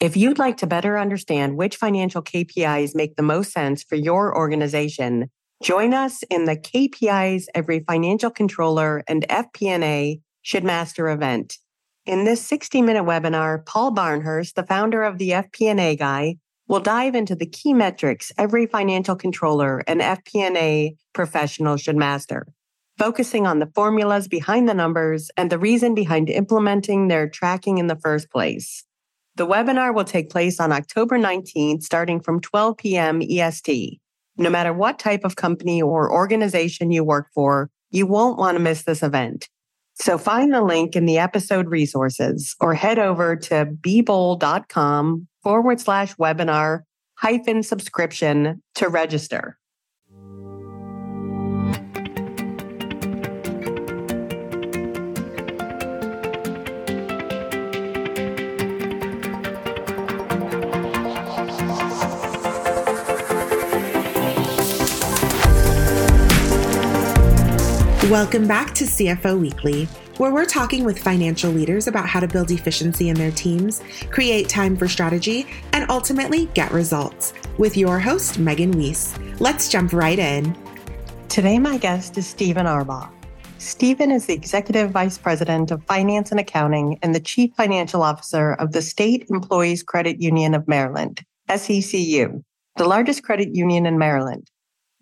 If you'd like to better understand which financial KPIs make the most sense for your organization, join us in the KPIs every financial controller and FP&A should master event. In this 60 minute webinar, Paul Barnhurst, the founder of the FP&A Guy, will dive into the key metrics every financial controller and FP&A professional should master, focusing on the formulas behind the numbers and the reason behind implementing their tracking in the first place. The webinar will take place on October 19th, starting from 12 p.m. EST. No matter what type of company or organization you work for, you won't want to miss this event. So find the link in the episode resources or head over to bebold.com forward slash webinar hyphen subscription to register. Welcome back to CFO Weekly, where we're talking with financial leaders about how to build efficiency in their teams, create time for strategy, and ultimately get results. With your host, Megan Weiss. Let's jump right in. Today, my guest is Stephen Arbaugh. Stephen is the Executive Vice President of Finance and Accounting and the Chief Financial Officer of the State Employees Credit Union of Maryland, SECU, the largest credit union in Maryland.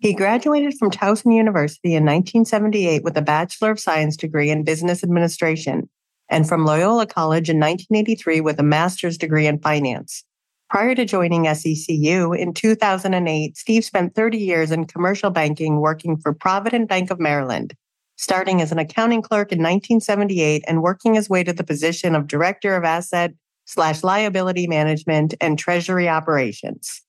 He graduated from Towson University in 1978 with a Bachelor of Science degree in Business Administration and from Loyola College in 1983 with a master's degree in finance. Prior to joining SECU in 2008, Steve spent 30 years in commercial banking working for Provident Bank of Maryland, starting as an accounting clerk in 1978 and working his way to the position of Director of Asset slash Liability Management and Treasury Operations.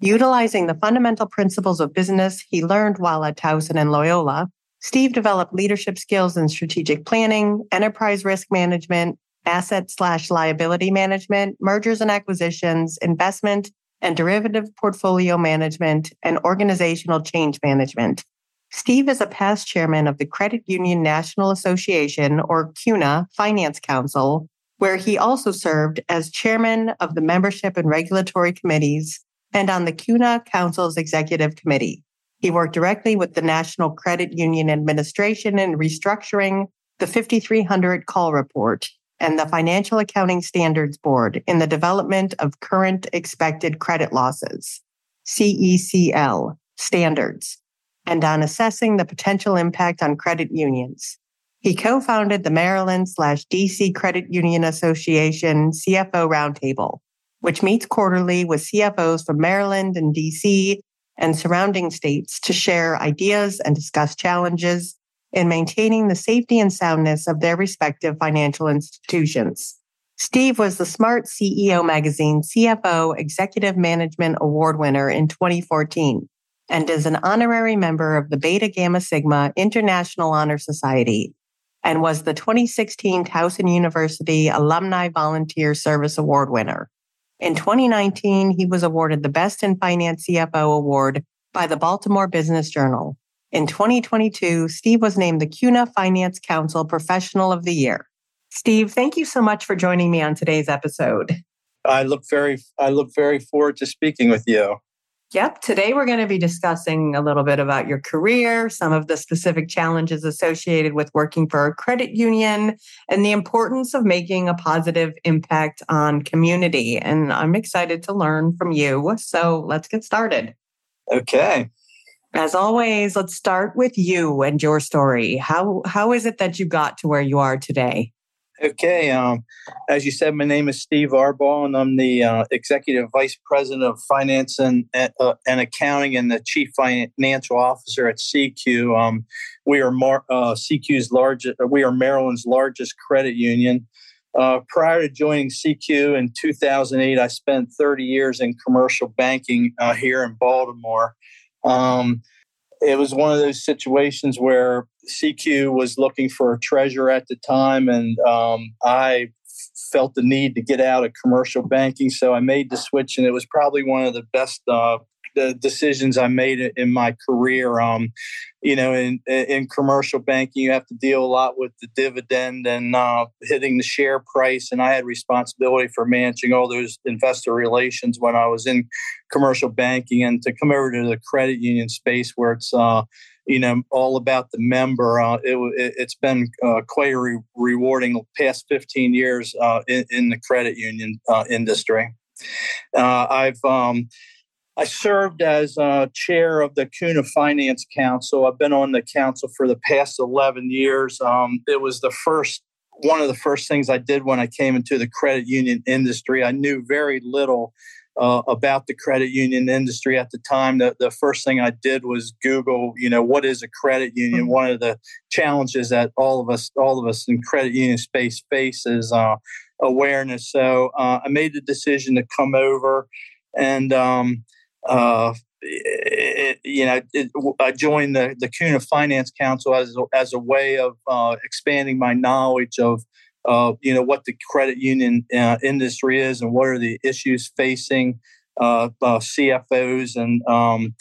Utilizing the fundamental principles of business he learned while at Towson and Loyola, Steve developed leadership skills in strategic planning, enterprise risk management, asset slash liability management, mergers and acquisitions, investment and derivative portfolio management, and organizational change management. Steve is a past chairman of the Credit Union National Association, or CUNA, Finance Council, where he also served as chairman of the membership and regulatory committees and on the CUNA Council's executive committee. He worked directly with the National Credit Union Administration in restructuring the 5300 call report and the Financial Accounting Standards Board in the development of current expected credit losses, CECL standards, and on assessing the potential impact on credit unions. He co-founded the Maryland slash DC Credit Union Association CFO Roundtable, which meets quarterly with CFOs from Maryland and DC and surrounding states to share ideas and discuss challenges in maintaining the safety and soundness of their respective financial institutions. Steve was the Smart CEO Magazine CFO Executive Management Award winner in 2014 and is an honorary member of the Beta Gamma Sigma International Honor Society and was the 2016 Towson University Alumni Volunteer Service Award winner. In 2019, he was awarded the Best in Finance CFO Award by the Baltimore Business Journal. In 2022, Steve was named the CUNA Finance Council Professional of the Year. Steve, thank you so much for joining me on today's episode. I look very I look very forward to speaking with you. Yep. Today we're going to be discussing a little bit about your career, some of the specific challenges associated with working for a credit union, and the importance of making a positive impact on community. And I'm excited to learn from you. So let's get started. Okay. As always, let's start with you and your story. How how is it that you got to where you are today? Okay. Um, as you said, my name is Steve Arbaugh, and I'm the uh, Executive Vice President of Finance and, uh, and Accounting and the Chief Financial Officer at SECU. Um, we are Mar- uh, SECU's largest, we are Maryland's largest credit union. Uh, prior to joining SECU in 2008, I spent 30 years in commercial banking uh, here in Baltimore. Um, it was one of those situations where SECU was looking for a treasurer at the time, and um, I felt the need to get out of commercial banking. So I made the switch, and it was probably one of the best uh, the decisions I made in my career. Um, you know, in in commercial banking, you have to deal a lot with the dividend and uh, hitting the share price. And I had responsibility for managing all those investor relations when I was in commercial banking. And to come over to the credit union space, where it's uh, you know all about the member, uh, it, has been uh, quite re- rewarding past 15 years uh, in, in, the credit union uh, industry. I've um, I served as uh, chair of the CUNA Finance Council. I've been on the council for the past 11 years. Um, it was the first, one of the first things I did when I came into the credit union industry. I knew very little uh, about the credit union industry at the time. The, the first thing I did was Google, you know, what is a credit union? Mm-hmm. One of the challenges that all of us, all of us in credit union space face is uh, awareness. So uh, I made the decision to come over and um, uh, it, you know, it, I joined the, the CUNA Finance Council as, as a way of uh, expanding my knowledge of, uh, you know, what the credit union uh, industry is and what are the issues facing uh, uh, CFOs and um,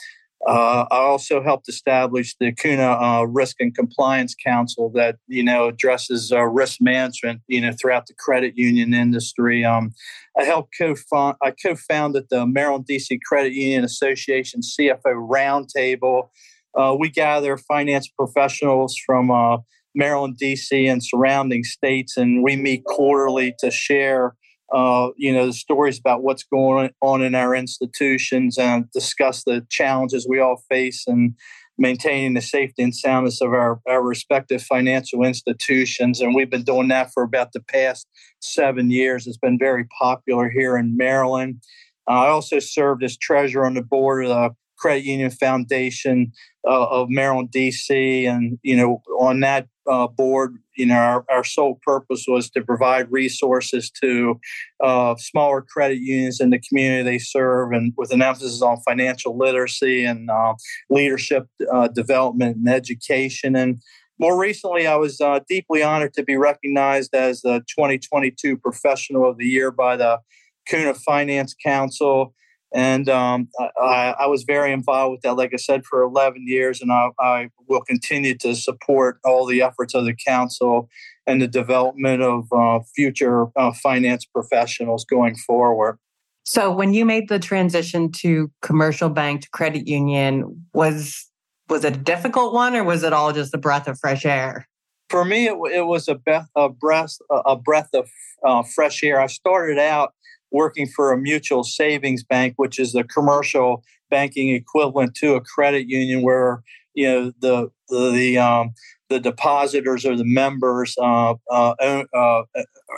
uh, I also helped establish the CUNA uh, Risk and Compliance Council that you know addresses uh, risk management you know throughout the credit union industry. Um, I helped co-found I co-founded the Maryland DC Credit Union Association CFO Roundtable. Uh, we gather finance professionals from uh, Maryland, DC, and surrounding states, and we meet quarterly to share uh, you know, the stories about what's going on in our institutions and discuss the challenges we all face and maintaining the safety and soundness of our, our respective financial institutions. And we've been doing that for about the past seven years. It's been very popular here in Maryland. Uh, I also served as treasurer on the board of the Credit Union Foundation uh, of Maryland, D.C. And, you know, on that uh, board, you know, our, our sole purpose was to provide resources to uh, smaller credit unions in the community they serve, and with an emphasis on financial literacy and uh, leadership uh, development and education. And more recently, I was uh, deeply honored to be recognized as the 2022 Professional of the Year by the CUNA Finance Council and um, I, I, was very involved with that, like I said, for 11 years, and I, I, will continue to support all the efforts of the council and the development of uh, future uh, finance professionals going forward. So, when you made the transition to commercial bank to credit union, was was it a difficult one, or was it all just a breath of fresh air? For me, it, it was a, be- a breath a breath of uh, fresh air. I started out working for a mutual savings bank, which is the commercial banking equivalent to a credit union, where you know the the, the um, the depositors or the members uh, uh, own, uh,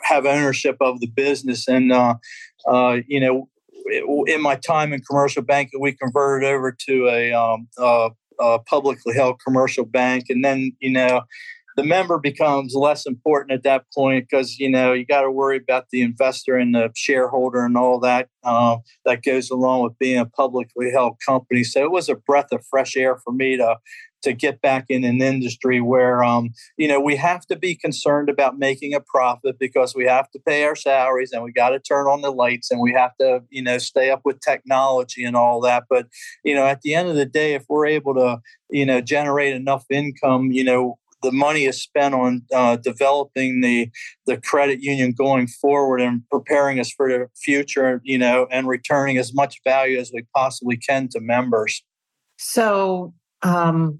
have ownership of the business, and uh, uh, you know, in my time in commercial banking, we converted over to a, um, a publicly held commercial bank, and then you know the member becomes less important at that point because you know you got to worry about the investor and the shareholder and all that uh, that goes along with being a publicly held company. So it was a breath of fresh air for me to to get back in an industry where um, you know we have to be concerned about making a profit because we have to pay our salaries and we got to turn on the lights and we have to you know stay up with technology and all that but you know at the end of the day if we're able to you know generate enough income you know the money is spent on uh, developing the the credit union going forward and preparing us for the future, you know, and returning as much value as we possibly can to members. So, um,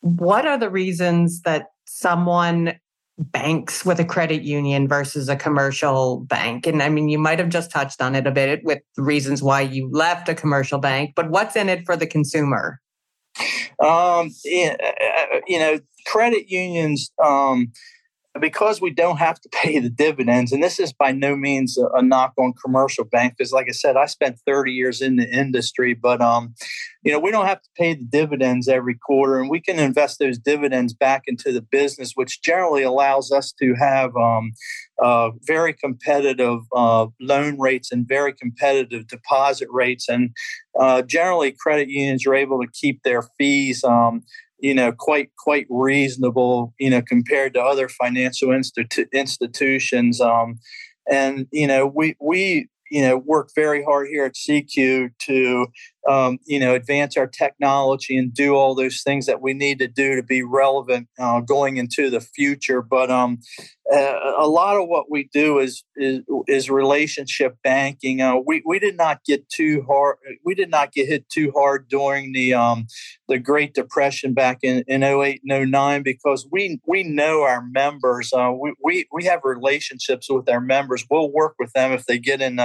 what are the reasons that someone banks with a credit union versus a commercial bank? And I mean, you might have just touched on it a bit with reasons why you left a commercial bank, but what's in it for the consumer? Um, uh, uh, you know, credit unions, um, because we don't have to pay the dividends, and this is by no means a, a knock on commercial banks, because like I said, I spent 30 years in the industry, but um, you know, we don't have to pay the dividends every quarter, and we can invest those dividends back into the business, which generally allows us to have um, uh, very competitive uh, loan rates and very competitive deposit rates. And uh, generally, credit unions are able to keep their fees. Um, you know, quite quite reasonable, you know, compared to other financial institu- institutions. Um, and you know, we we you know work very hard here at SECU to um, you know, advance our technology and do all those things that we need to do to be relevant uh, going into the future. But um, uh, a lot of what we do is is, is relationship banking. Uh, we we did not get too hard. We did not get hit too hard during the um, the Great Depression back in, in 08 and 09 because we we know our members. Uh, we, we we have relationships with our members. We'll work with them if they get in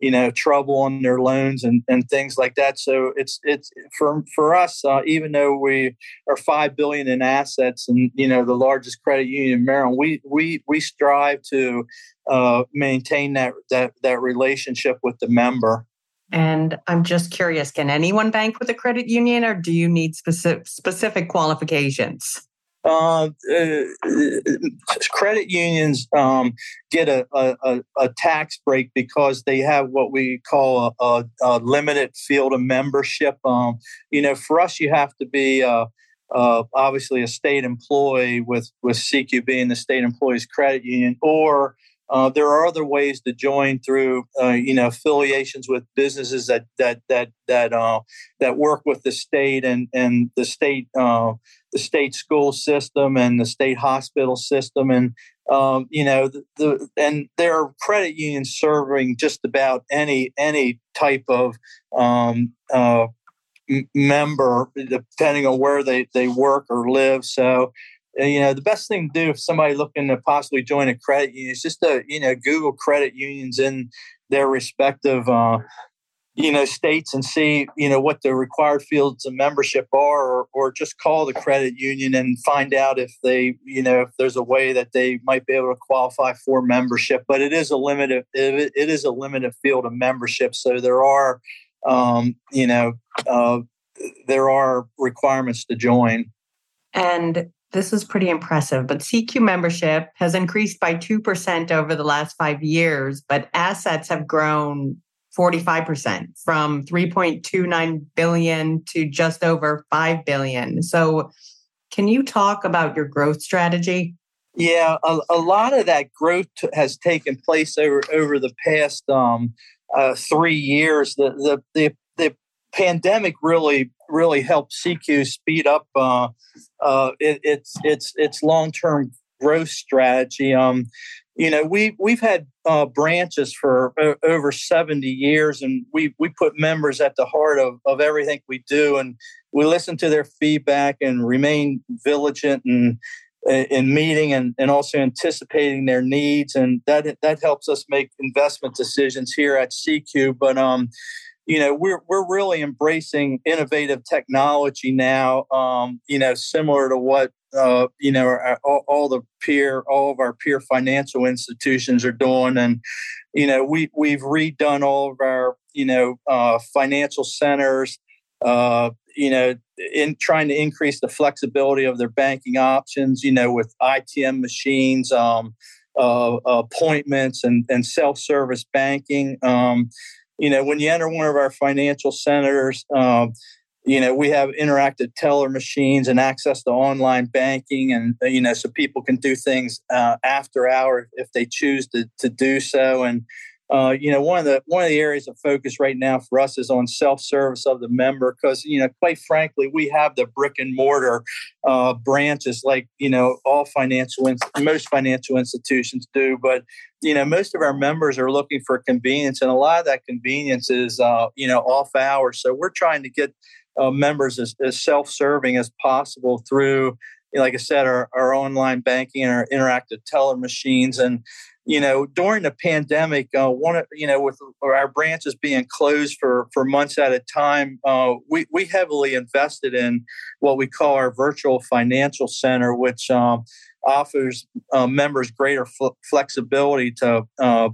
you know trouble on their loans and, and things like that so it's it's for for us uh, even though we are five billion in assets and you know the largest credit union in maryland we we we strive to uh, maintain that that that relationship with the member. And i'm just curious can anyone bank with a credit union or do you need specific specific qualifications uh, uh, credit unions um, get a, a, a, tax break because they have what we call a, a, limited field of membership. Um, you know, for us, you have to be uh, uh, obviously a state employee with with SECU being the state employees credit union, or uh, there are other ways to join through, you know, affiliations with businesses that that that that that work with the state and and the state the state school system and the state hospital system and um, you know the, the, and there are credit unions serving just about any any type of um, uh, member depending on where they they work or live. So you know the best thing to do if somebody looking to possibly join a credit union is just to you know google credit unions in their respective uh, you know states and see you know what the required fields of membership are or, or just call the credit union and find out if they you know if there's a way that they might be able to qualify for membership. But it is a limited it, is a limited field of membership. So there are um, you know uh, there are requirements to join. And this is pretty impressive, but SECU membership has increased by 2% over the last five years, but assets have grown 45% from 3.29 billion to just over 5 billion. So, can you talk about your growth strategy? Yeah, a, a lot of that growth has taken place over over the past um, uh, three years. The, the the the pandemic really really helped SECU speed up uh, uh, it, its its its long term growth strategy. Um, you know, we we've had uh, branches for over seventy years, and we we put members at the heart of of everything we do, and we listen to their feedback and remain vigilant and in meeting and, and also anticipating their needs and that that helps us make investment decisions here at SECU but um you know we're we're really embracing innovative technology now um, you know similar to what uh, you know all, all, the peer all of our peer financial institutions are doing. And you know we we've redone all of our you know uh, financial centers uh, you know in trying to increase the flexibility of their banking options you know with itm machines um, uh, appointments and, and self-service banking. Um, you know, when you enter one of our financial centers, um, you know, we have interactive teller machines and access to online banking, and you know, so people can do things uh, after hour if they choose to to do so. And uh, you know, one of the one of the areas of focus right now for us is on self service of the member because you know, quite frankly, we have the brick and mortar uh, branches like you know all financial most financial institutions do, but you know most of our members are looking for convenience, and a lot of that convenience is uh, you know off hours. So we're trying to get uh, members as, as self serving as possible through like I said, our, our online banking and our interactive teller machines. And you know, during the pandemic, uh, one of you know, with our branches being closed for for months at a time, uh, we we heavily invested in what we call our virtual financial center, which um, offers uh, members greater fl- flexibility to. Uh,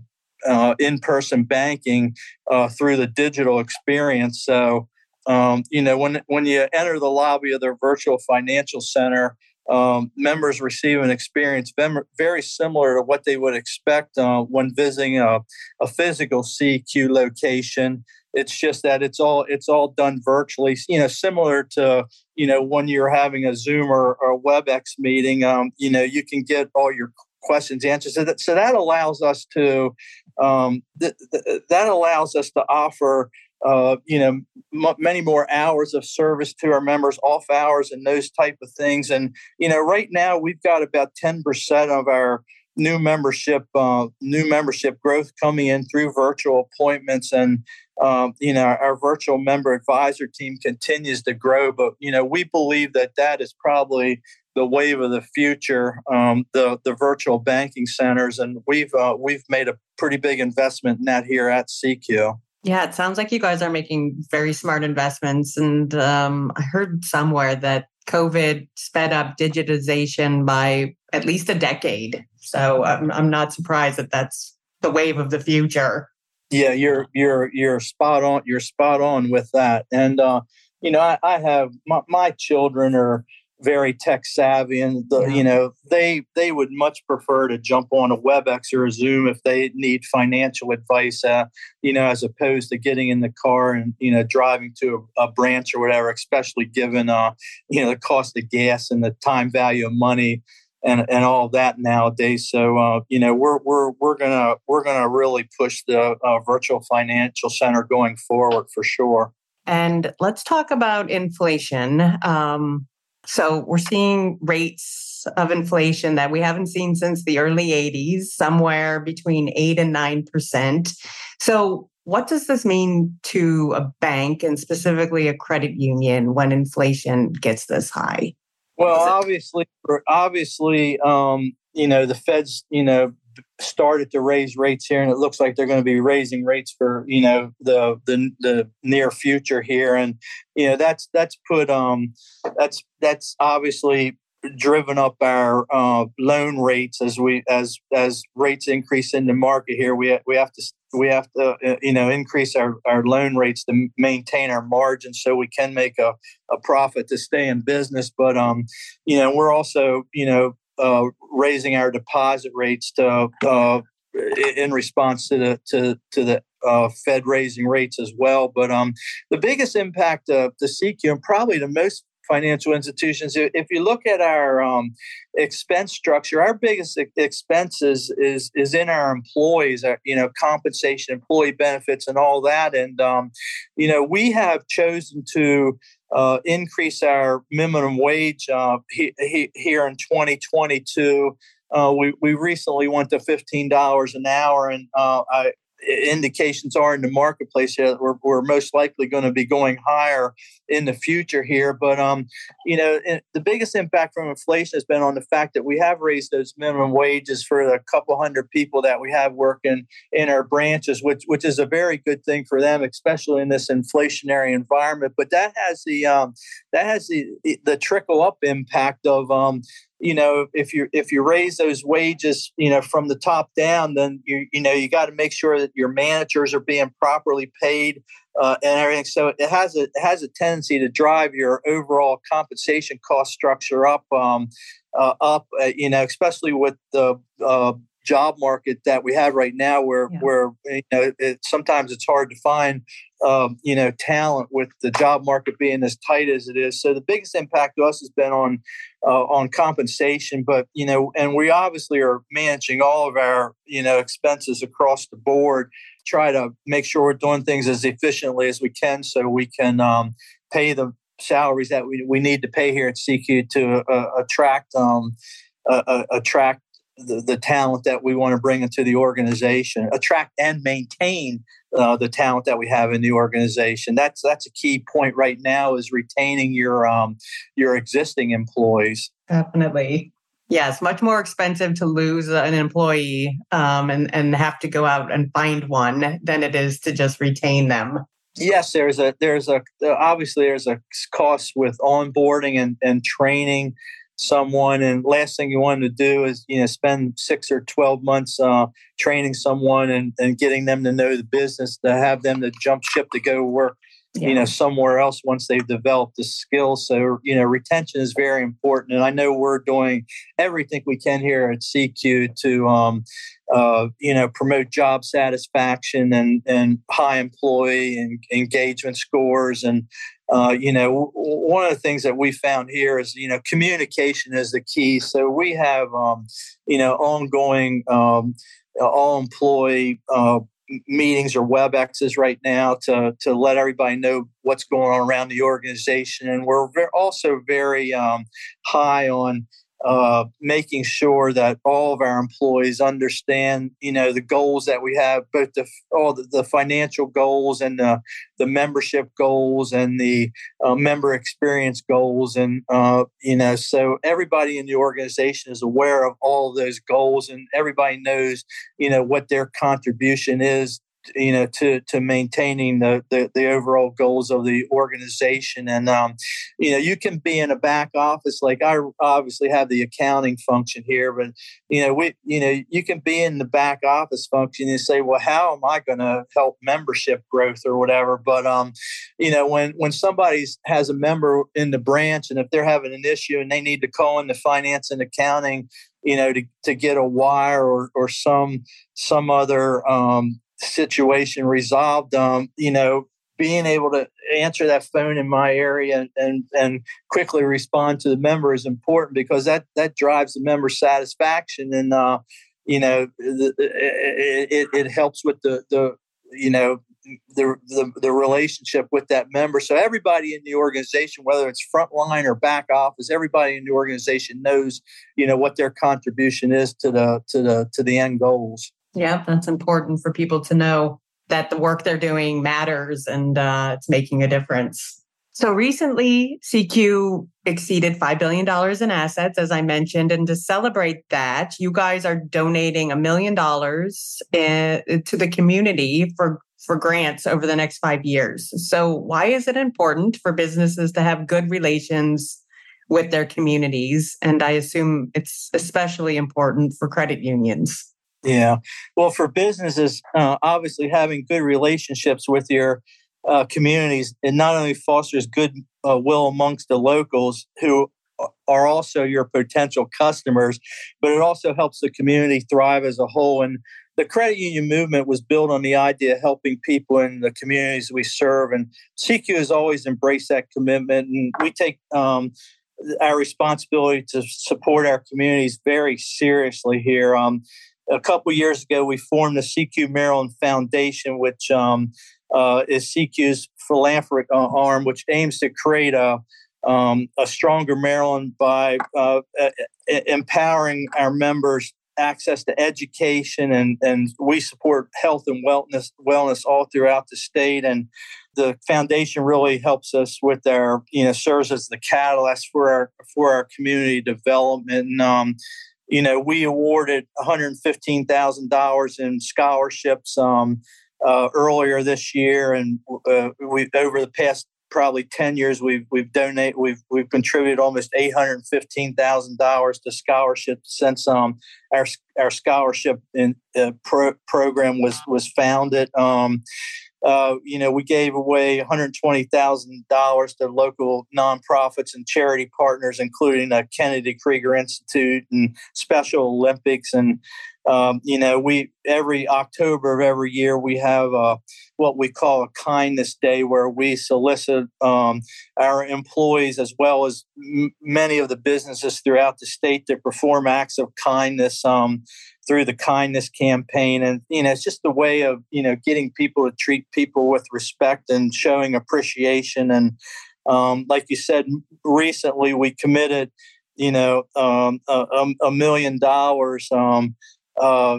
uh, in-person banking uh, through the digital experience. So, um, you know, when when you enter the lobby of their virtual financial center, um, members receive an experience very similar to what they would expect uh, when visiting a, a, physical SECU location. It's just that it's all it's all done virtually. You know, similar to you know when you're having a Zoom or, or a WebEx meeting. Um, you know, you can get all your questions answered. So that, so that allows us to um, th- th- that allows us to offer uh, you know, m- many more hours of service to our members, off hours, and those type of things. And you know, right now we've got about ten percent of our new membership, uh, new membership growth coming in through virtual appointments, and um, you know, our virtual member advisor team continues to grow. But you know, we believe that that is probably the wave of the future, um, the the virtual banking centers, and we've uh, we've made a pretty big investment in that here at SECU. Yeah, it sounds like you guys are making very smart investments. And um, I heard somewhere that COVID sped up digitization by at least a decade. So I'm, I'm not surprised that that's the wave of the future. Yeah, you're you're you're spot on. You're spot on with that. And uh, you know, I, I have my, my children are very tech savvy and the, yeah. you know they they would much prefer to jump on a webex or a zoom if they need financial advice uh, you know as opposed to getting in the car and you know driving to a, a branch or whatever especially given uh you know the cost of gas and the time value of money and and all that nowadays. So uh, you know we're we're we're gonna we're gonna really push the uh, virtual financial center going forward for sure. And let's talk about inflation. Um, so we're seeing rates of inflation that we haven't seen since the early 80s, somewhere between 8 and 9%. So what does this mean to a bank and specifically a credit union when inflation gets this high? Well, obviously, obviously, um, you know, the Fed's, you know, started to raise rates here, and it looks like they're going to be raising rates for you know the the, the near future here, and you know that's that's put um that's that's obviously driven up our uh, loan rates as we as as rates increase in the market here. We we have to we have to uh, you know increase our, our loan rates to maintain our margins so we can make a, a profit to stay in business. But um you know we're also you know uh, raising our deposit rates to uh, in response to the to to the uh, Fed raising rates as well. But um, the biggest impact of the SECU and probably the most financial institutions, if you look at our um, expense structure, our biggest expenses is is in our employees, you know, compensation, employee benefits, and all that. And um, you know, we have chosen to uh, increase our minimum wage uh, he, he, here in 2022. Uh, we, we recently went to $15 an hour, and uh, I, indications are in the marketplace that we're, we're most likely going to be going higher in the future here. But um, you know, the biggest impact from inflation has been on the fact that we have raised those minimum wages for the couple hundred people that we have working in our branches, which which is a very good thing for them, especially in this inflationary environment. But that has the um, that has the the trickle up impact of um, you know if you if you raise those wages you know from the top down then you you know you got to make sure that your managers are being properly paid uh, and everything so it has a it has a tendency to drive your overall compensation cost structure up um, uh, up uh, you know especially with the uh, job market that we have right now where yeah. where you know it, sometimes it's hard to find um, you know talent with the job market being as tight as it is so the biggest impact to us has been on uh, on compensation but you know and we obviously are managing all of our you know expenses across the board try to make sure we're doing things as efficiently as we can so we can um, pay the salaries that we, we need to pay here at SECU to uh, attract um, uh, attract the, the talent that we want to bring into the organization, attract and maintain uh, the talent that we have in the organization. That's that's a key point right now is retaining your um, your existing employees. Definitely. Yes, much more expensive to lose an employee um, and and have to go out and find one than it is to just retain them. Yes, there's a there's a obviously there's a cost with onboarding and, and training someone and last thing you want to do is you know spend six or 12 months uh, training someone and, and getting them to know the business to have them to jump ship to go work yeah. you know somewhere else once they've developed the skills so you know retention is very important and i know we're doing everything we can here at SECU to um, uh, you know promote job satisfaction and and high employee and engagement scores and uh, you know, one of the things that we found here is, you know, communication is the key. So we have, um, you know, ongoing um, all employee uh, meetings or WebExes right now to to let everybody know what's going on around the organization, and we're also very um, high on uh, making sure that all of our employees understand, you know, the goals that we have, both the all the, the financial goals and the, the membership goals and the uh, member experience goals, and uh, you know, so everybody in the organization is aware of all of those goals, and everybody knows, you know, what their contribution is you know to to maintaining the, the, the overall goals of the organization. And um, you know you can be in a back office like i obviously have the accounting function here but you know we you know you can be in the back office function and say well how am i going to help membership growth or whatever? But um you know when when somebody has a member in the branch and if they're having an issue and they need to call in the finance and accounting you know to, to get a wire or, or some some other um, situation resolved, um, you know, being able to answer that phone in my area and and quickly respond to the member is important because that that drives the member satisfaction and uh, you know it, it, it helps with the the you know the, the the relationship with that member. So everybody in the organization, whether it's frontline or back office, everybody in the organization knows you know what their contribution is to the to the to the end goals. Yeah, that's important for people to know that the work they're doing matters and uh, it's making a difference. So recently, SECU exceeded $5 billion in assets, as I mentioned. And to celebrate that, you guys are donating a million dollars eh, to the community for, for grants over the next five years. So, why is it important for businesses to have good relations with their communities? And I assume it's especially important for credit unions. Yeah. Well, for businesses, uh, obviously having good relationships with your uh, communities, it not only fosters good uh, will amongst the locals who are also your potential customers, but it also helps the community thrive as a whole. And the credit union movement was built on the idea of helping people in the communities we serve. And CQ has always embraced that commitment. And we take um, our responsibility to support our communities very seriously here. Um, a couple years ago, we formed the SECU Maryland Foundation, which um, uh, is SECU's philanthropic uh, arm, which aims to create a um, a stronger Maryland by uh, empowering our members access to education and and we support health and wellness wellness all throughout the state. And the foundation really helps us with our you know serves as the catalyst for our for our community development. And um, you know, we awarded $115,000 in scholarships um, uh, earlier this year, and uh, we over the past probably 10 years we've we've donated we've we've contributed almost $815,000 to scholarships since um our our scholarship in, uh, pro- program was was founded. Um uh, you know, we gave away $120,000 to local nonprofits and charity partners, including the Kennedy Krieger Institute and Special Olympics. And, um, you know, we every October of every year we have a, what we call a kindness day where we solicit um, our employees as well as m- many of the businesses throughout the state to perform acts of kindness. Um, through the kindness campaign and you know it's just a way of you know getting people to treat people with respect and showing appreciation and um, like you said recently we committed you know um, a, a, million dollars um, uh,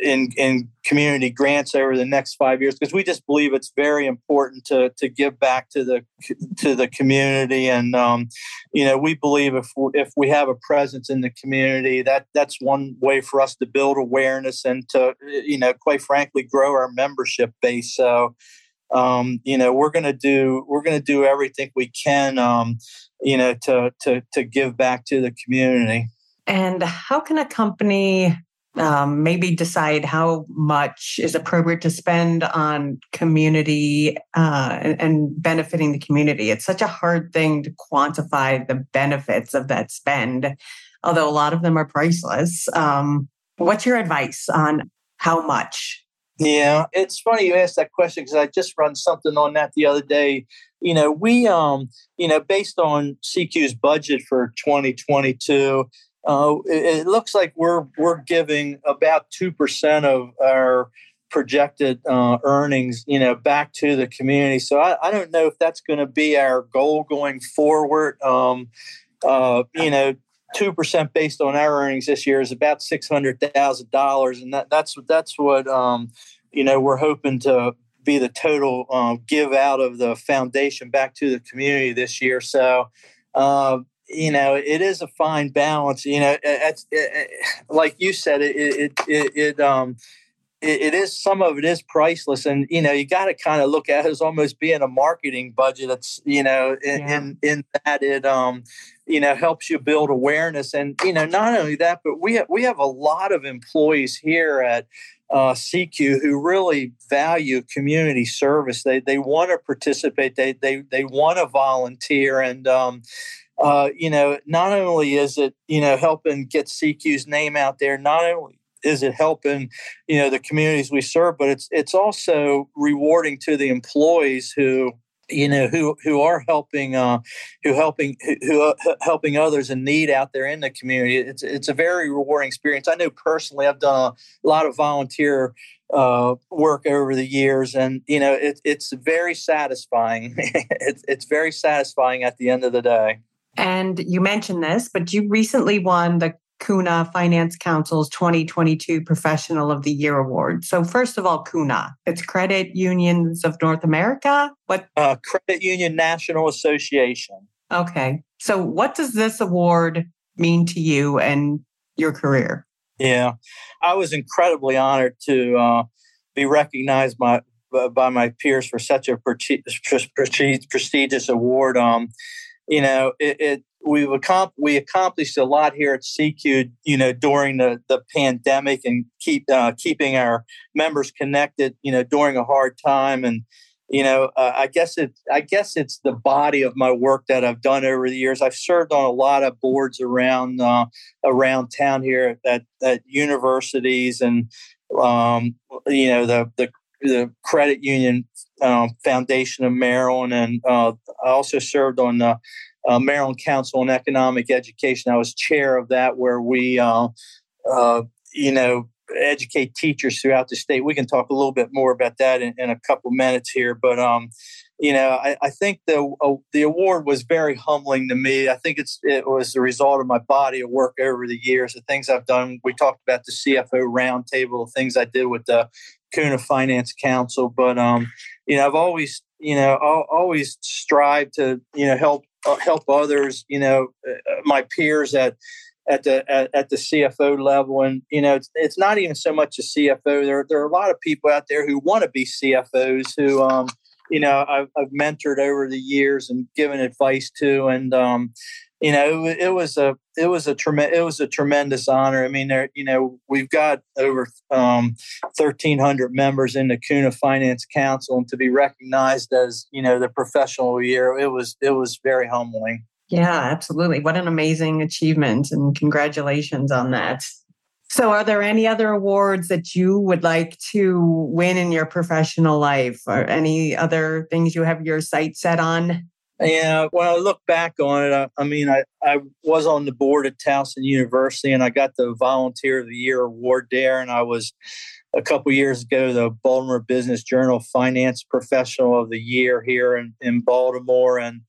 in in community grants over the next five years because we just believe it's very important to to give back to the to the community. And um, you know we believe if we, if we have a presence in the community that that's one way for us to build awareness and to you know quite frankly grow our membership base. So um, you know we're going to do we're going to do everything we can um, you know to to to give back to the community. And how can a company um, maybe decide how much is appropriate to spend on community uh, and, benefiting the community. It's such a hard thing to quantify the benefits of that spend, although a lot of them are priceless. Um, what's your advice on how much? Yeah, it's funny you asked that question because I just run something on that the other day. You know, we, um, you know, based on SECU's budget for 2022, uh, it, looks like we're we're giving about two percent of our projected uh, earnings, you know, back to the community. So I, I don't know if that's going to be our goal going forward. Um, uh, you know, two percent based on our earnings this year is about six hundred thousand dollars, and that, that's that's what um, you know we're hoping to be the total um, give out of the foundation back to the community this year. So. Uh, you know, it is a fine balance. You know, it's, it, like you said, it it it, it um it, it is some of it is priceless and you know you got to kind of look at it as almost being a marketing budget it's you know in, yeah. in, in that it um you know helps you build awareness and you know not only that but we have, we have a lot of employees here at uh, SECU who really value community service they they want to participate they they they want to volunteer and um uh, you know, not only is it, you know, helping get SECU's name out there, not only is it helping you know the communities we serve but it's it's also rewarding to the employees who you know who who are helping uh, who helping who uh, helping others in need out there in the community. It's it's a very rewarding experience. I know personally i've done a lot of volunteer uh, work over the years and you know it, it's very satisfying. It's, it's very satisfying at the end of the day and you mentioned this but you recently won the CUNA Finance Council's 2022 Professional of the Year Award. So, first of all, CUNA, it's Credit Unions of North America. What? Uh, Credit Union National Association. Okay. So, what does this award mean to you and your career? Yeah, I was incredibly honored to uh, be recognized by by my peers for such a prestigious award. Um, you know, it, it we've accomplished we accomplished a lot here at SECU, you know, during the, the pandemic and keep uh, keeping our members connected, you know, during a hard time. And you know, uh, I guess it I guess it's the body of my work that I've done over the years. I've served on a lot of boards around uh, around town here at, at universities and um, you know the the the credit union um, foundation of Maryland, and uh, I also served on the uh, Maryland Council on Economic Education. I was chair of that, where we, uh, uh, you know, educate teachers throughout the state. We can talk a little bit more about that in, in a couple minutes here, but um, you know, I, I think the uh, the award was very humbling to me. I think it's it was the result of my body of work over the years, the things I've done. We talked about the CFO roundtable, the things I did with the CUNA Finance Council, but um, you know, I've always you know always strive to you know help uh, help others, you know, uh, uh, my peers at at the at, at, the CFO level, and you know, it's, it's not even so much a CFO. There there are a lot of people out there who want to be CFOs who, um, you know, I've, I've mentored over the years and given advice to, and um, you know, it, was a it was a tremendous it was a tremendous honor. I mean, there you know we've got over um, thirteen hundred members in the CUNA Finance Council, and to be recognized as you know the professional year, it was it was very humbling. Yeah, absolutely. What an amazing achievement, and congratulations on that. So, are there any other awards that you would like to win in your professional life, or any other things you have your sights set on? Yeah, when I look back on it, I, I, mean, I, I was on the board at Towson University and I got the Volunteer of the Year award there. And I was a couple years ago the Baltimore Business Journal Finance Professional of the Year here in, in Baltimore. And,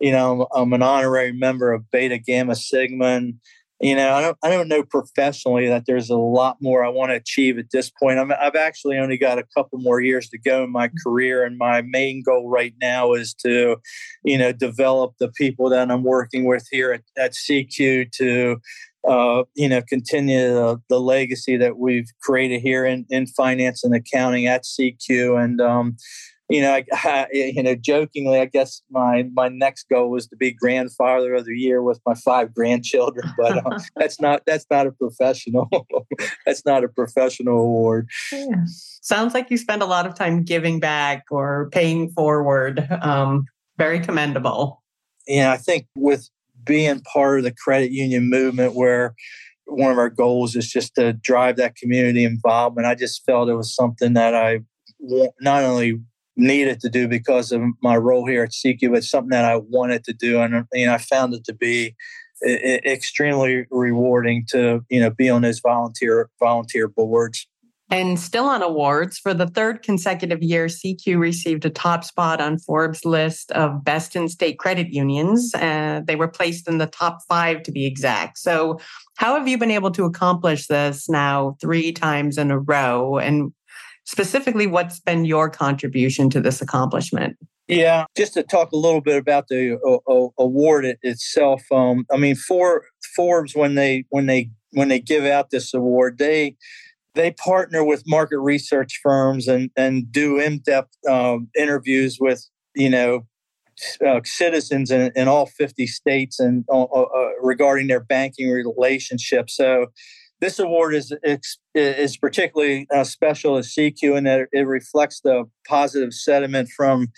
you know, I'm an honorary member of Beta Gamma Sigma. And, you know, I don't, I don't know professionally that there's a lot more I want to achieve at this point. i have actually only got a couple more years to go in my mm. career, and my main goal right now is to, you know, develop the people that I'm working with here at, at SECU to, uh, you know, continue the, the, legacy that we've created here in, in finance and accounting at SECU, and um, you know, I, I, you know, jokingly, I guess my my next goal was to be grandfather of the year with my five grandchildren, but uh, that's not that's not a professional that's not a professional award. Yeah. Sounds like you spend a lot of time giving back or paying forward. Um, very commendable. Yeah, I think with being part of the credit union movement, where one of our goals is just to drive that community involvement, I just felt it was something that I not only needed to do because of my role here at SECU. It's something that I wanted to do, and know, I found it to be extremely rewarding to you know be on those volunteer volunteer boards. And still on awards, for the third consecutive year, SECU received a top spot on Forbes' list of best in state credit unions. Uh, they were placed in the top five to be exact. So, how have you been able to accomplish this now three times in a row? And specifically, what's been your contribution to this accomplishment? Yeah, just to talk a little bit about the uh, uh, award itself. Um, I mean, for Forbes when they when they when they give out this award, they they partner with market research firms and and do in-depth um, interviews with you know uh, citizens in, in, all 50 states and uh, uh, regarding their banking relationships. So this award is is particularly uh, special as SECU in that it reflects the positive sentiment from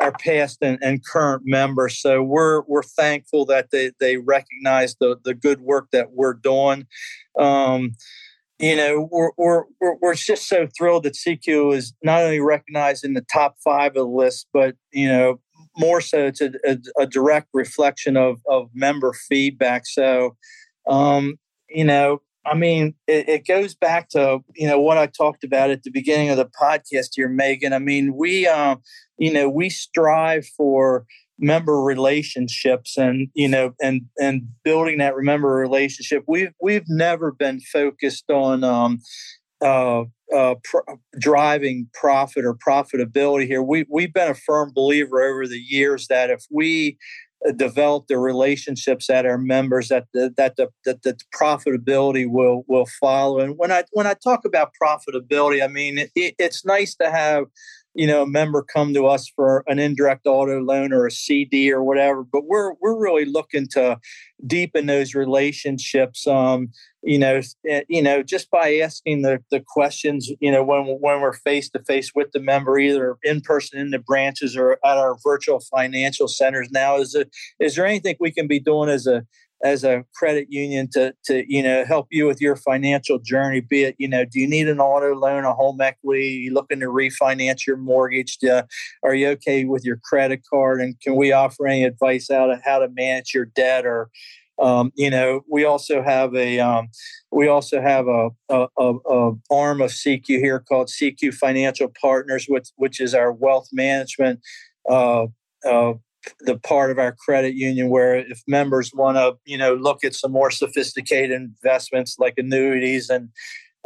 our past and, and, current members. So we're we're thankful that they they recognize the the good work that we're doing. Um, you know, we're, we're, we're, we're just so thrilled that SECU is not only recognized in the top five of the list, but, you know, more so it's a, a, a direct reflection of, of member feedback. So, um, you know, I mean, it, it, goes back to, you know, what I talked about at the beginning of the podcast here, Megan. I mean, we, um, you know, we strive for member relationships and you know and and building that member relationship we've we've never been focused on um, uh, uh, pr- driving profit or profitability here we we've been a firm believer over the years that if we develop the relationships that our members that the, that the that the profitability will will follow and when i when i talk about profitability i mean it, it's nice to have you know, a member come to us for an indirect auto loan or a CD or whatever. But we're we're really looking to deepen those relationships. Um, you know, eh, you know, just by asking the, the questions, you know, when when we're face to face with the member, either in person in the branches or at our virtual financial centers. Now, is it is there anything we can be doing as a as a credit union to to you know help you with your financial journey? Be it you know do you need an auto loan a home equity? You looking to refinance your mortgage? Are you okay with your credit card? And can we offer any advice out of how to manage your debt or um, you know we also have a um, we also have a, a, a, a, arm of SECU here called SECU Financial Partners, which which is our wealth management uh, uh, the part of our credit union where if members want to you know look at some more sophisticated investments like annuities and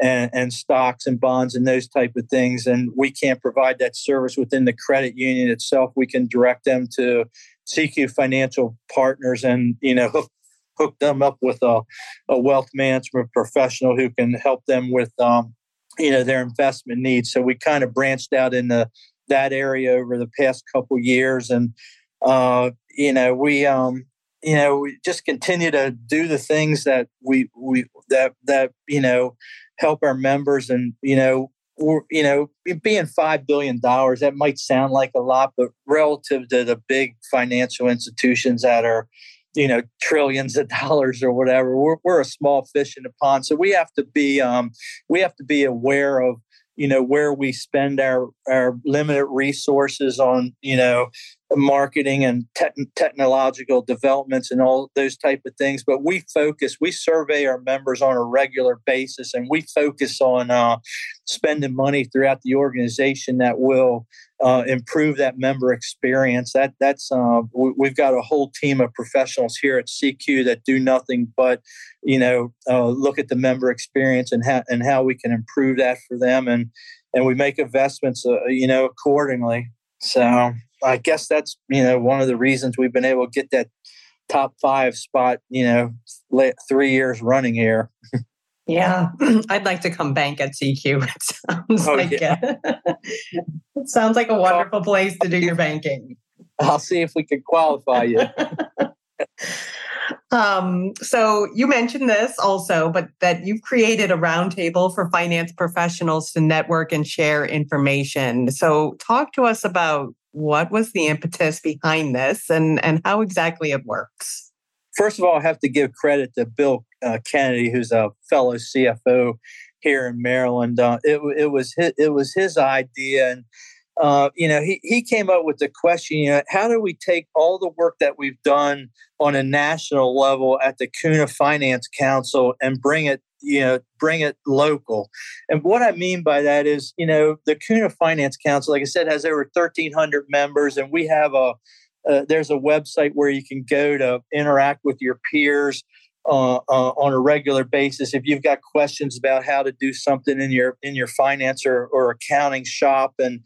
and, and stocks and bonds and those type of things and we can't provide that service within the credit union itself. We can direct them to SECU financial partners and you know hook, them up with a, a wealth management professional who can help them with um, you know their investment needs. So we kind of branched out into that area over the past couple years and uh, you know, we um, you know, we just continue to do the things that we we that that you know help our members, and you know, you know, being five billion dollars that might sound like a lot, but relative to the big financial institutions that are you know trillions of dollars or whatever. We're, we're a small fish in the pond so we have to be um, we have to be aware of you know where we spend our our limited resources on you know marketing and te- technological developments and all those type of things but we focus we survey our members on a regular basis and we focus on uh, spending money throughout the organization that will uh, improve that member experience that that's uh, we, have got a whole team of professionals here at SECU that do nothing but you know uh, look at the member experience and how and how we can improve that for them and and we make investments uh, you know accordingly so I guess that's you know one of the reasons we've been able to get that top five spot. You know, three years running here. Yeah, I'd like to come bank at SECU. It sounds oh, like yeah. a, it sounds like a wonderful place to do your banking. I'll see if we can qualify you. um, so you mentioned this also, but that you've created a roundtable for finance professionals to network and share information. So talk to us about what was the impetus behind this and, and how exactly it works? First of all, I have to give credit to Bill uh, Kennedy, who's a fellow CFO here in Maryland. Uh, it, it was his, it was his idea, and uh, you know he he came up with the question: you know, how do we take all the work that we've done on a national level at the CUNA Finance Council and bring it you know bring it local. And what I mean by that is, you know, the CUNA Finance Council, like I said, has over 1,300 members, and we have a uh, there's a website where you can go to interact with your peers uh, uh, on a regular basis. If you've got questions about how to do something in your in your finance or, or accounting shop, and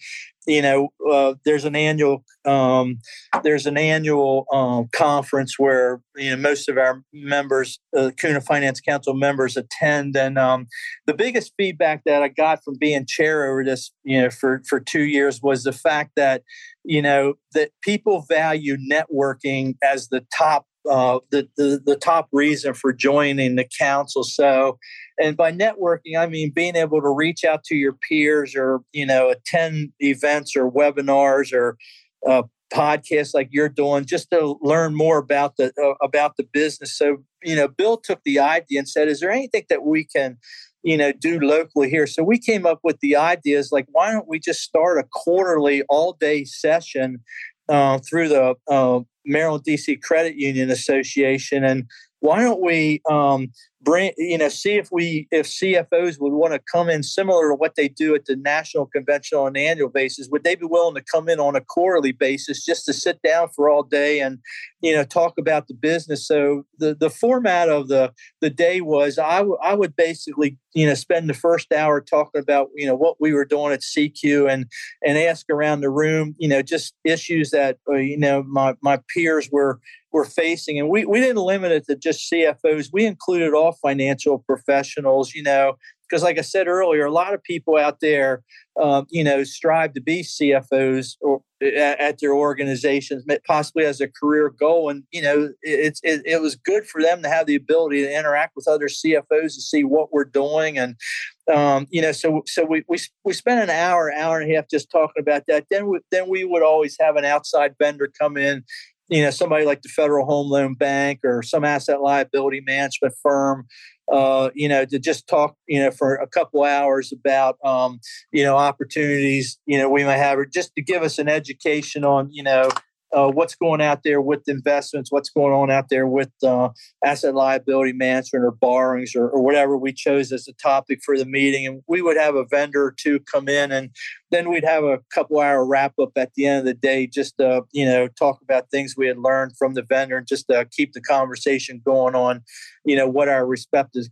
you know, uh, there's an annual um, there's an annual um, conference where you know most of our members, uh, CUNA Finance Council members, attend. And um, the biggest feedback that I got from being chair over this, you know, for for two years was the fact that you know that people value networking as the top uh, the, the, the top reason for joining the council. So, and by networking, I mean being able to reach out to your peers or you know attend events or webinars or uh, podcasts like you're doing, just to learn more about the uh, about the business. So, you know, Bill took the idea and said, "Is there anything that we can?" you know do locally here so we came up with the ideas like why don't we just start a quarterly all day session uh, through the uh, Maryland DC Credit Union Association, and why don't we um, bring you know see if we if cfos would want to come in similar to what they do at the national convention on an annual basis would they be willing to come in on a quarterly basis just to sit down for all day and you know talk about the business? So the the format of the the day was I, w- I would basically you know spend the first hour talking about you know what we were doing at SECU and and ask around the room you know just issues that uh, you know my my peers were were facing. And we, we didn't limit it to just cfos we included all financial professionals, you know, because like I said earlier, a lot of people out there, um, you know, strive to be CFOs or at their organizations, possibly as a career goal. And you know, it's it, it, was good for them to have the ability to interact with other CFOs to see what we're doing. And um, you know, so so we we we spent an hour, hour and a half just talking about that. Then we, then we would always have an outside vendor come in you know somebody like the Federal Home Loan Bank or some asset liability management firm, uh, you know, to just talk, you know, for a couple hours about, um, you know, opportunities, you know, we might have, or just to give us an education on, you know, uh, what's going out there with investments, what's going on out there with uh, asset liability management or borrowings or, or, whatever we chose as a topic for the meeting. And we would have a vendor or two come in and then we'd have a couple hour wrap up at the end of the day just to, you know, talk about things we had learned from the vendor and just to keep the conversation going on, you know, what our respective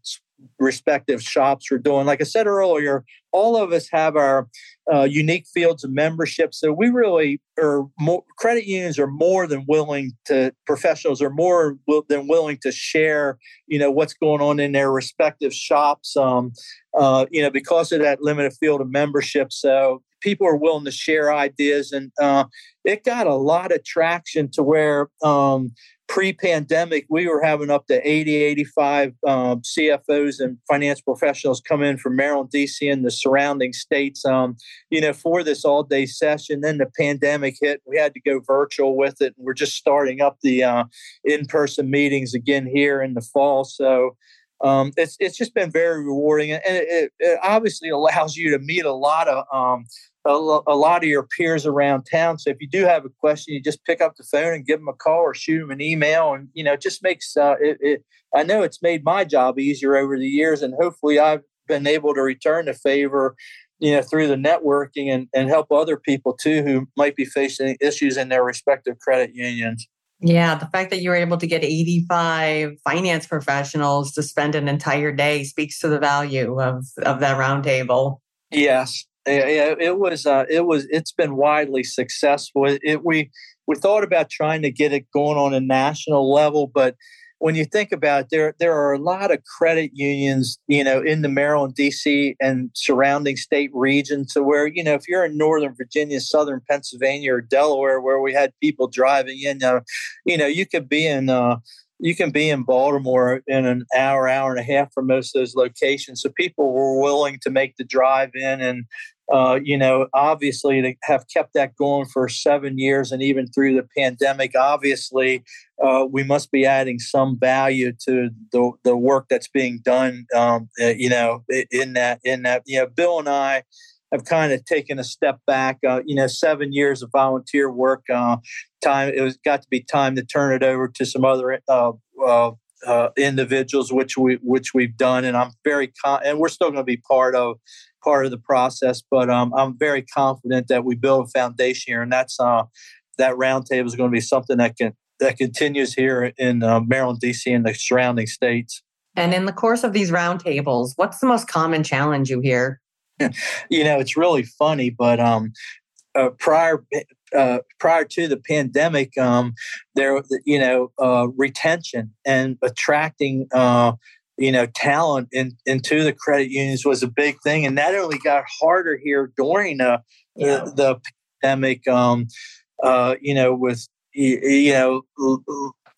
respective shops are doing. Like I said earlier, all of us have our uh, unique fields of membership. So we really are more, credit unions are more than willing to, professionals are more than willing to share, you know, what's going on in their respective shops, um, uh, you know, because of that limited field of membership. So people are willing to share ideas and uh, it got a lot of traction to where um, pre-pandemic we were having up to 80 85 um, cfos and finance professionals come in from maryland dc and the surrounding states um, you know for this all day session. Then the pandemic hit. We had to go virtual with it. And we're just starting up the uh, in-person meetings again here in the fall. So um, it's it's just been very rewarding, and it, it, obviously allows you to meet a lot of um, a, a, lot of your peers around town. So if you do have a question, you just pick up the phone and give them a call or shoot them an email, and you know, it just makes uh, it. I know it's made my job easier over the years, and hopefully, I've been able to return the favor, you know, through the networking and and help other people too who might be facing issues in their respective credit unions. Yeah, the fact that you were able to get 85 finance professionals to spend an entire day speaks to the value of of that roundtable. Yes, yeah, it was. Uh, it was. It's been widely successful. It, it, we we thought about trying to get it going on a national level, but when you think about it, there there are a lot of credit unions, you know, in the Maryland, D.C. and surrounding state regions. So where you know, if you're in Northern Virginia, Southern Pennsylvania, or Delaware, where we had people driving in, uh, you know, you could be in. Uh, you can be in Baltimore in an hour, hour and a half from most of those locations. So people were willing to make the drive in and uh, you know, obviously to have kept that going for seven years and even through the pandemic, obviously uh, we must be adding some value to the, the work that's being done. Um, uh, you know, in that in that you know, Bill and I have kind of taken a step back. Uh, you know, seven years of volunteer work. Uh, time it was got to be time to turn it over to some other individuals, which we which we've done, and I'm very con- and we're still going to be part of part of the process. But um, I'm very confident that we build a foundation here, and that's uh, that roundtable is going to be something that can that continues here in uh, Maryland, D.C., and the surrounding states. And in the course of these roundtables, what's the most common challenge you hear? you know, it's really funny, but um, uh, prior uh, prior to the pandemic, um, there you know uh, retention and attracting uh, you know talent in, into the credit unions was a big thing, and that only got harder here during uh, yeah. the, the pandemic. Um, uh, you know, with you, you know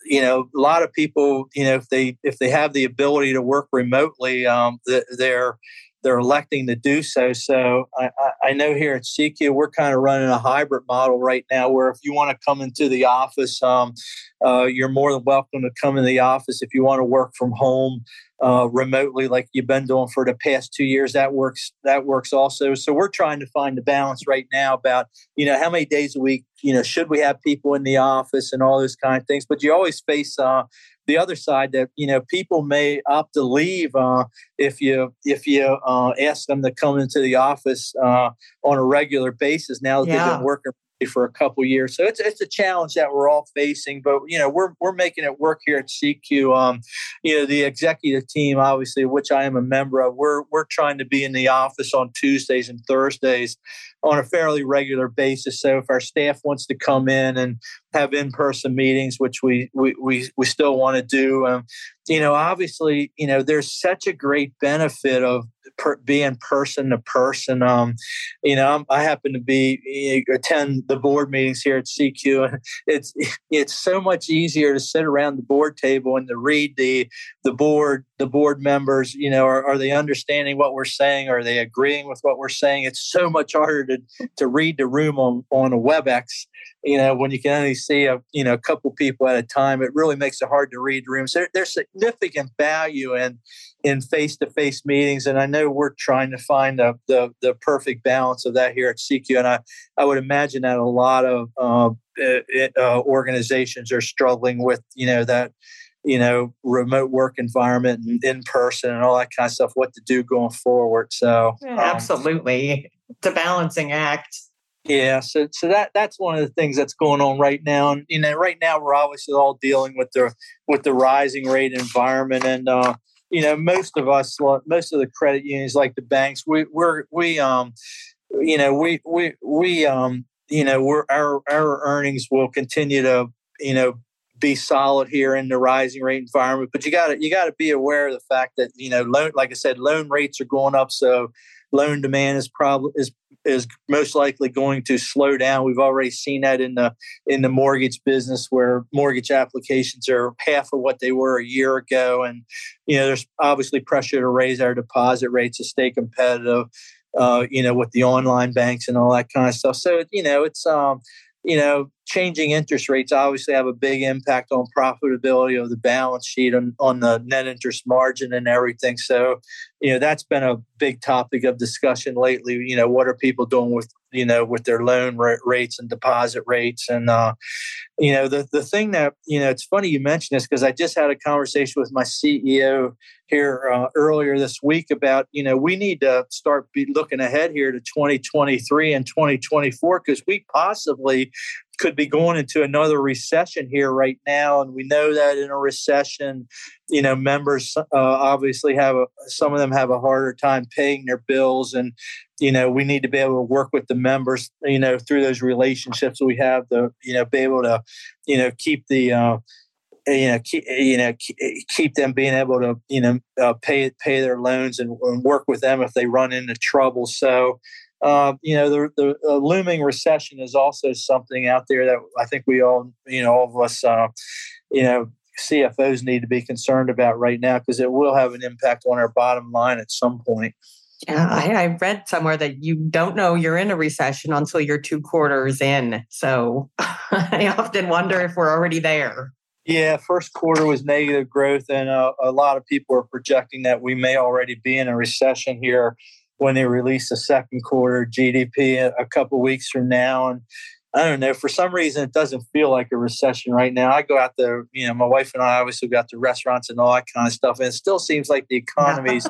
you know a lot of people you know if they if they have the ability to work remotely um, they're they're electing to do so. So I, I, know here at SECU, we're kind of running a hybrid model right now where if you want to come into the office, um, uh, you're more than welcome to come in the office. If you want to work from home uh, remotely, like you've been doing for the past two years, that works. That works also. So we're trying to find the balance right now about you know how many days a week you know should we have people in the office and all those kind of things. But you always face uh, the other side that you know people may opt to leave uh, if you if you uh, ask them to come into the office uh, on a regular basis now that yeah. they've been working for a couple years. So it's it's a challenge that we're all facing, but you know we're we're making it work here at SECU. Um, you know the executive team, obviously, which I am a member of, we're we're trying to be in the office on Tuesdays and Thursdays on a fairly regular basis. So if our staff wants to come in and have in-person meetings, which we we we, we still want to do, um, you know, obviously, you know, there's such a great benefit of per, being person to person. Um, you know, I'm, i happen to be attend the board meetings here at SECU, and it's it's so much easier to sit around the board table and to read the the board the board members. You know, are, are they understanding what we're saying? Are they agreeing with what we're saying? It's so much harder to to read the room on on a WebEx you know, when you can only see a you know a couple people at a time, it really makes it hard to read the rooms. There, there's significant value in in face to face meetings, and I know we're trying to find the, the, the perfect balance of that here at SECU. And I I would imagine that a lot of uh, it, uh, organizations are struggling with you know that you know remote work environment and in person and all that kind of stuff. What to do going forward? So um, absolutely, it's a balancing act. Yeah, so so that that's one of the things that's going on right now, and you know, right now we're obviously all dealing with the with the rising rate environment, and uh, you know, most of us, most of the credit unions, like the banks, we we're we um, you know, we we we um, you know, we're our our earnings will continue to you know be solid here in the rising rate environment, but you got to you got to be aware of the fact that you know, loan like I said, loan rates are going up, so loan demand is probably is is most likely going to slow down. We've already seen that in the in the mortgage business where mortgage applications are half of what they were a year ago, and you know there's obviously pressure to raise our deposit rates to stay competitive. Uh, you know, with the online banks and all that kind of stuff. So you know, it's um, you know, changing interest rates obviously have a big impact on profitability of the balance sheet and on the net interest margin and everything. So, you know, that's been a big topic of discussion lately. You know, what are people doing with you know with their loan rates and deposit rates and uh, you know the the thing that you know it's funny you mentioned this because I just had a conversation with my CEO here uh, earlier this week about you know we need to start looking ahead here to 2023 and 2024 because we possibly could be going into another recession here right now. And we know that in a recession, you know, members uh, obviously have a, some of them have a harder time paying their bills. And, you know, we need to be able to work with the members, you know, through those relationships we have to, you know, be able to, you know, keep the, uh, you know, keep, you know, keep them being able to, you know, uh, pay pay their loans and, and, work with them if they run into trouble. So, uh, you know, the, the uh, looming recession is also something out there that I think we all, you know, all of us, uh, you know, CFOs need to be concerned about right now because it will have an impact on our bottom line at some point. Yeah, I, I, read somewhere that you don't know you're in a recession until you're two quarters in. So I often wonder if we're already there. Yeah, first quarter was negative growth, and uh, a lot of people are projecting that we may already be in a recession here when they release the second quarter GDP a, couple weeks from now. And I don't know. For some reason, it doesn't feel like a recession right now. I go out there, you know, my wife and I obviously go out to restaurants and all that kind of stuff, and it still seems like the economy's,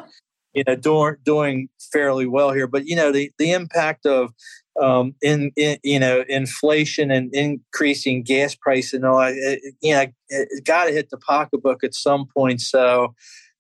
you know, doing doing fairly well here. But you know, the the impact of um, in, in, you know inflation and increasing gas price and all, it, you know, it got to hit the pocketbook at some point. So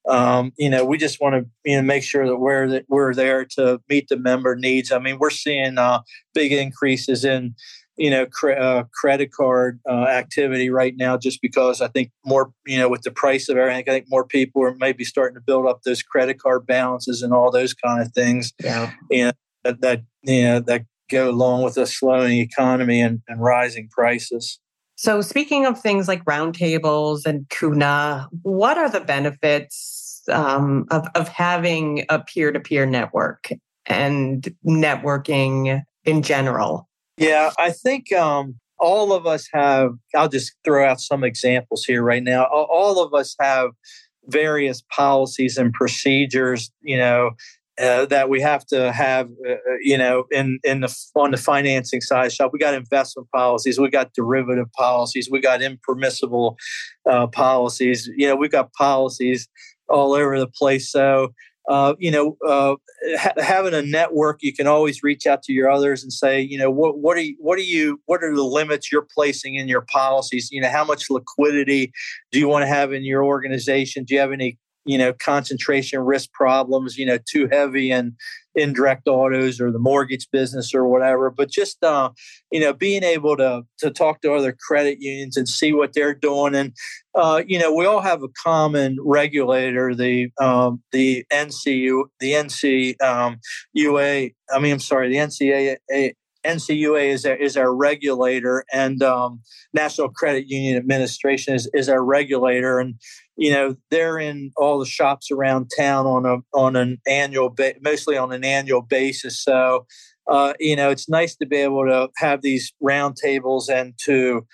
um, you know, we just want to you know make sure that we're that we're there to meet the member needs. I mean, we're seeing uh, big increases in you know cre- uh, credit card uh, activity right now, just because I think more you know with the price of everything, I think more people are maybe starting to build up those credit card balances and all those kind of things. Yeah, and that, that you know that go along with a slowing economy and, and rising prices. So, speaking of things like roundtables and CUNA, what are the benefits um, of, of having a peer to peer network and networking in general? Yeah, I think um, all of us have, I'll just throw out some examples here right now. All of us have various policies and procedures, you know, uh, that we have to have, uh, uh, you know, in in the on the financing side shop. We got investment policies, we got derivative policies, we got impermissible uh, policies. You know, we've got policies all over the place. So, uh, you know, uh, ha- having a network, you can always reach out to your others and say, you know, what what are what are you what are the limits you're placing in your policies? You know, how much liquidity do you want to have in your organization? Do you have any you know concentration risk problems you know too heavy in indirect autos or the mortgage business or whatever. But just uh, you know being able to to talk to other credit unions and see what they're doing. And uh, you know we all have a common regulator the um, the NCU the NC um, UA I mean I'm sorry the NCAA NCUA is our, is our regulator, and um, National Credit Union Administration is, is our regulator, and you know they're in all the shops around town on a on an annual ba- mostly on an annual basis. So uh, you know it's nice to be able to have these roundtables and to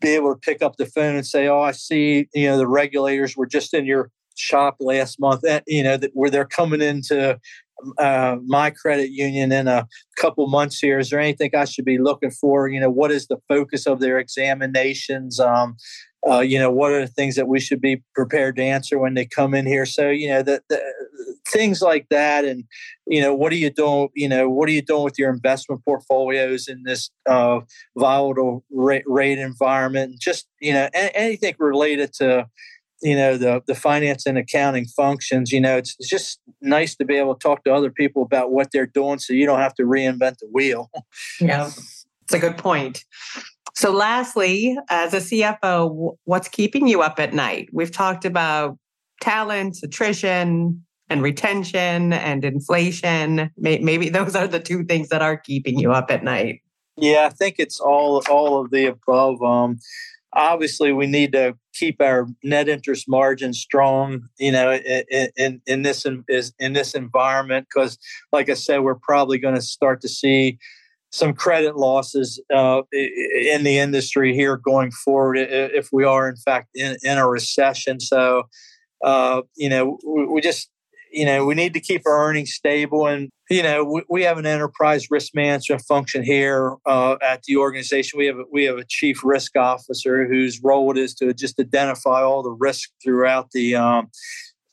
be able to pick up the phone and say, "Oh, I see, you know, the regulators were just in your shop last month, you know, that where they're coming into uh, my credit union in a couple months here. Is there anything I should be looking for? You know, what is the focus of their examinations? Um, uh, you know, what are the things that we should be prepared to answer when they come in here? So, you know, the things like that, and you know, what are you doing? You know, what are you doing with your investment portfolios in this uh, volatile rate, rate environment? Just you know, anything related to you know the the finance and accounting functions you know it's, it's just nice to be able to talk to other people about what they're doing so you don't have to reinvent the wheel. Yeah it's a good point. So lastly as a cfo what's keeping you up at night? We've talked about talent attrition and retention and inflation. Maybe those are the two things that are keeping you up at night. Yeah i think it's all all of the above. Um obviously we need to keep our net interest margin strong you know in in, in this in, this environment because like i said we're probably going to start to see some credit losses uh, in the industry here going forward if we are in fact in, in a recession. So uh, you know we, we just you know, we need to keep our earnings stable. And, you know, we, we have an enterprise risk management function here uh, at the organization. We have, a, we have a chief risk officer whose role it is to just identify all the risk throughout the, um,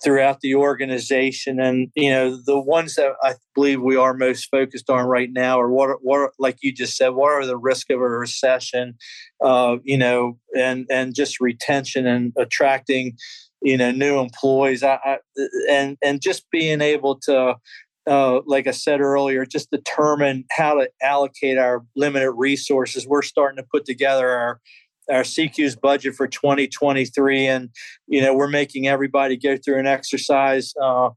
throughout the organization. And, you know, the ones that I believe we are most focused on right now are what, what like you just said, what are the risk of a recession, uh, you know, and, and just retention and attracting, you know new employees I, I, and and just being able to uh, like I said earlier, just determine how to allocate our limited resources. We're starting to put together our our SECU's budget for 2023, and you know we're making everybody go through an exercise uh,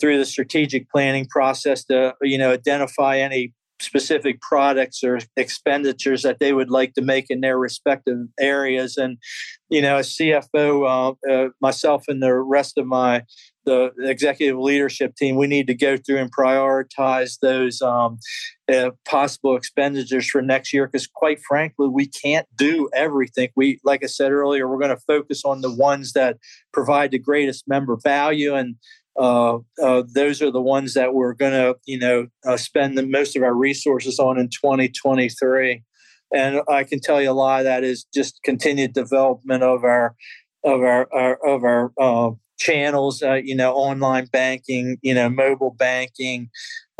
through the strategic planning process to you know identify any specific products or expenditures that they would like to make in their respective areas. And, you know, as CFO, uh, uh, myself and the rest of my the executive leadership team, we need to go through and prioritize those um, uh, possible expenditures for next year. Because, quite frankly, we can't do everything. We, like I said earlier, we're going to focus on the ones that provide the greatest member value and uh, uh, those are the ones that we're going to, you know, uh, spend the most of our resources on in 2023. and I can tell you a lot of that is just continued development of our of our, our of our uh, channels. You know, online banking, you know, mobile banking,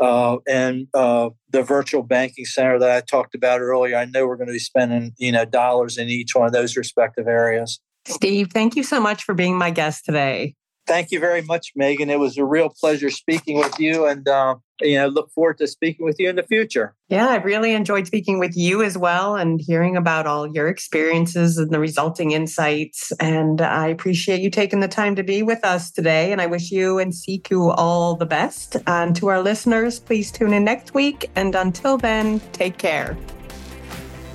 and the virtual banking center that I talked about earlier. I know we're going to be spending you know dollars in each one of those respective areas. Steve, thank you so much for being my guest today. Thank you very much, Megan. It was a real pleasure speaking with you, and uh, you know, look forward to speaking with you in the future. Yeah, I really enjoyed speaking with you as well and hearing about all your experiences and the resulting insights. And I appreciate you taking the time to be with us today. And I wish you and SECU all the best. And to our listeners, please tune in next week. And until then, take care.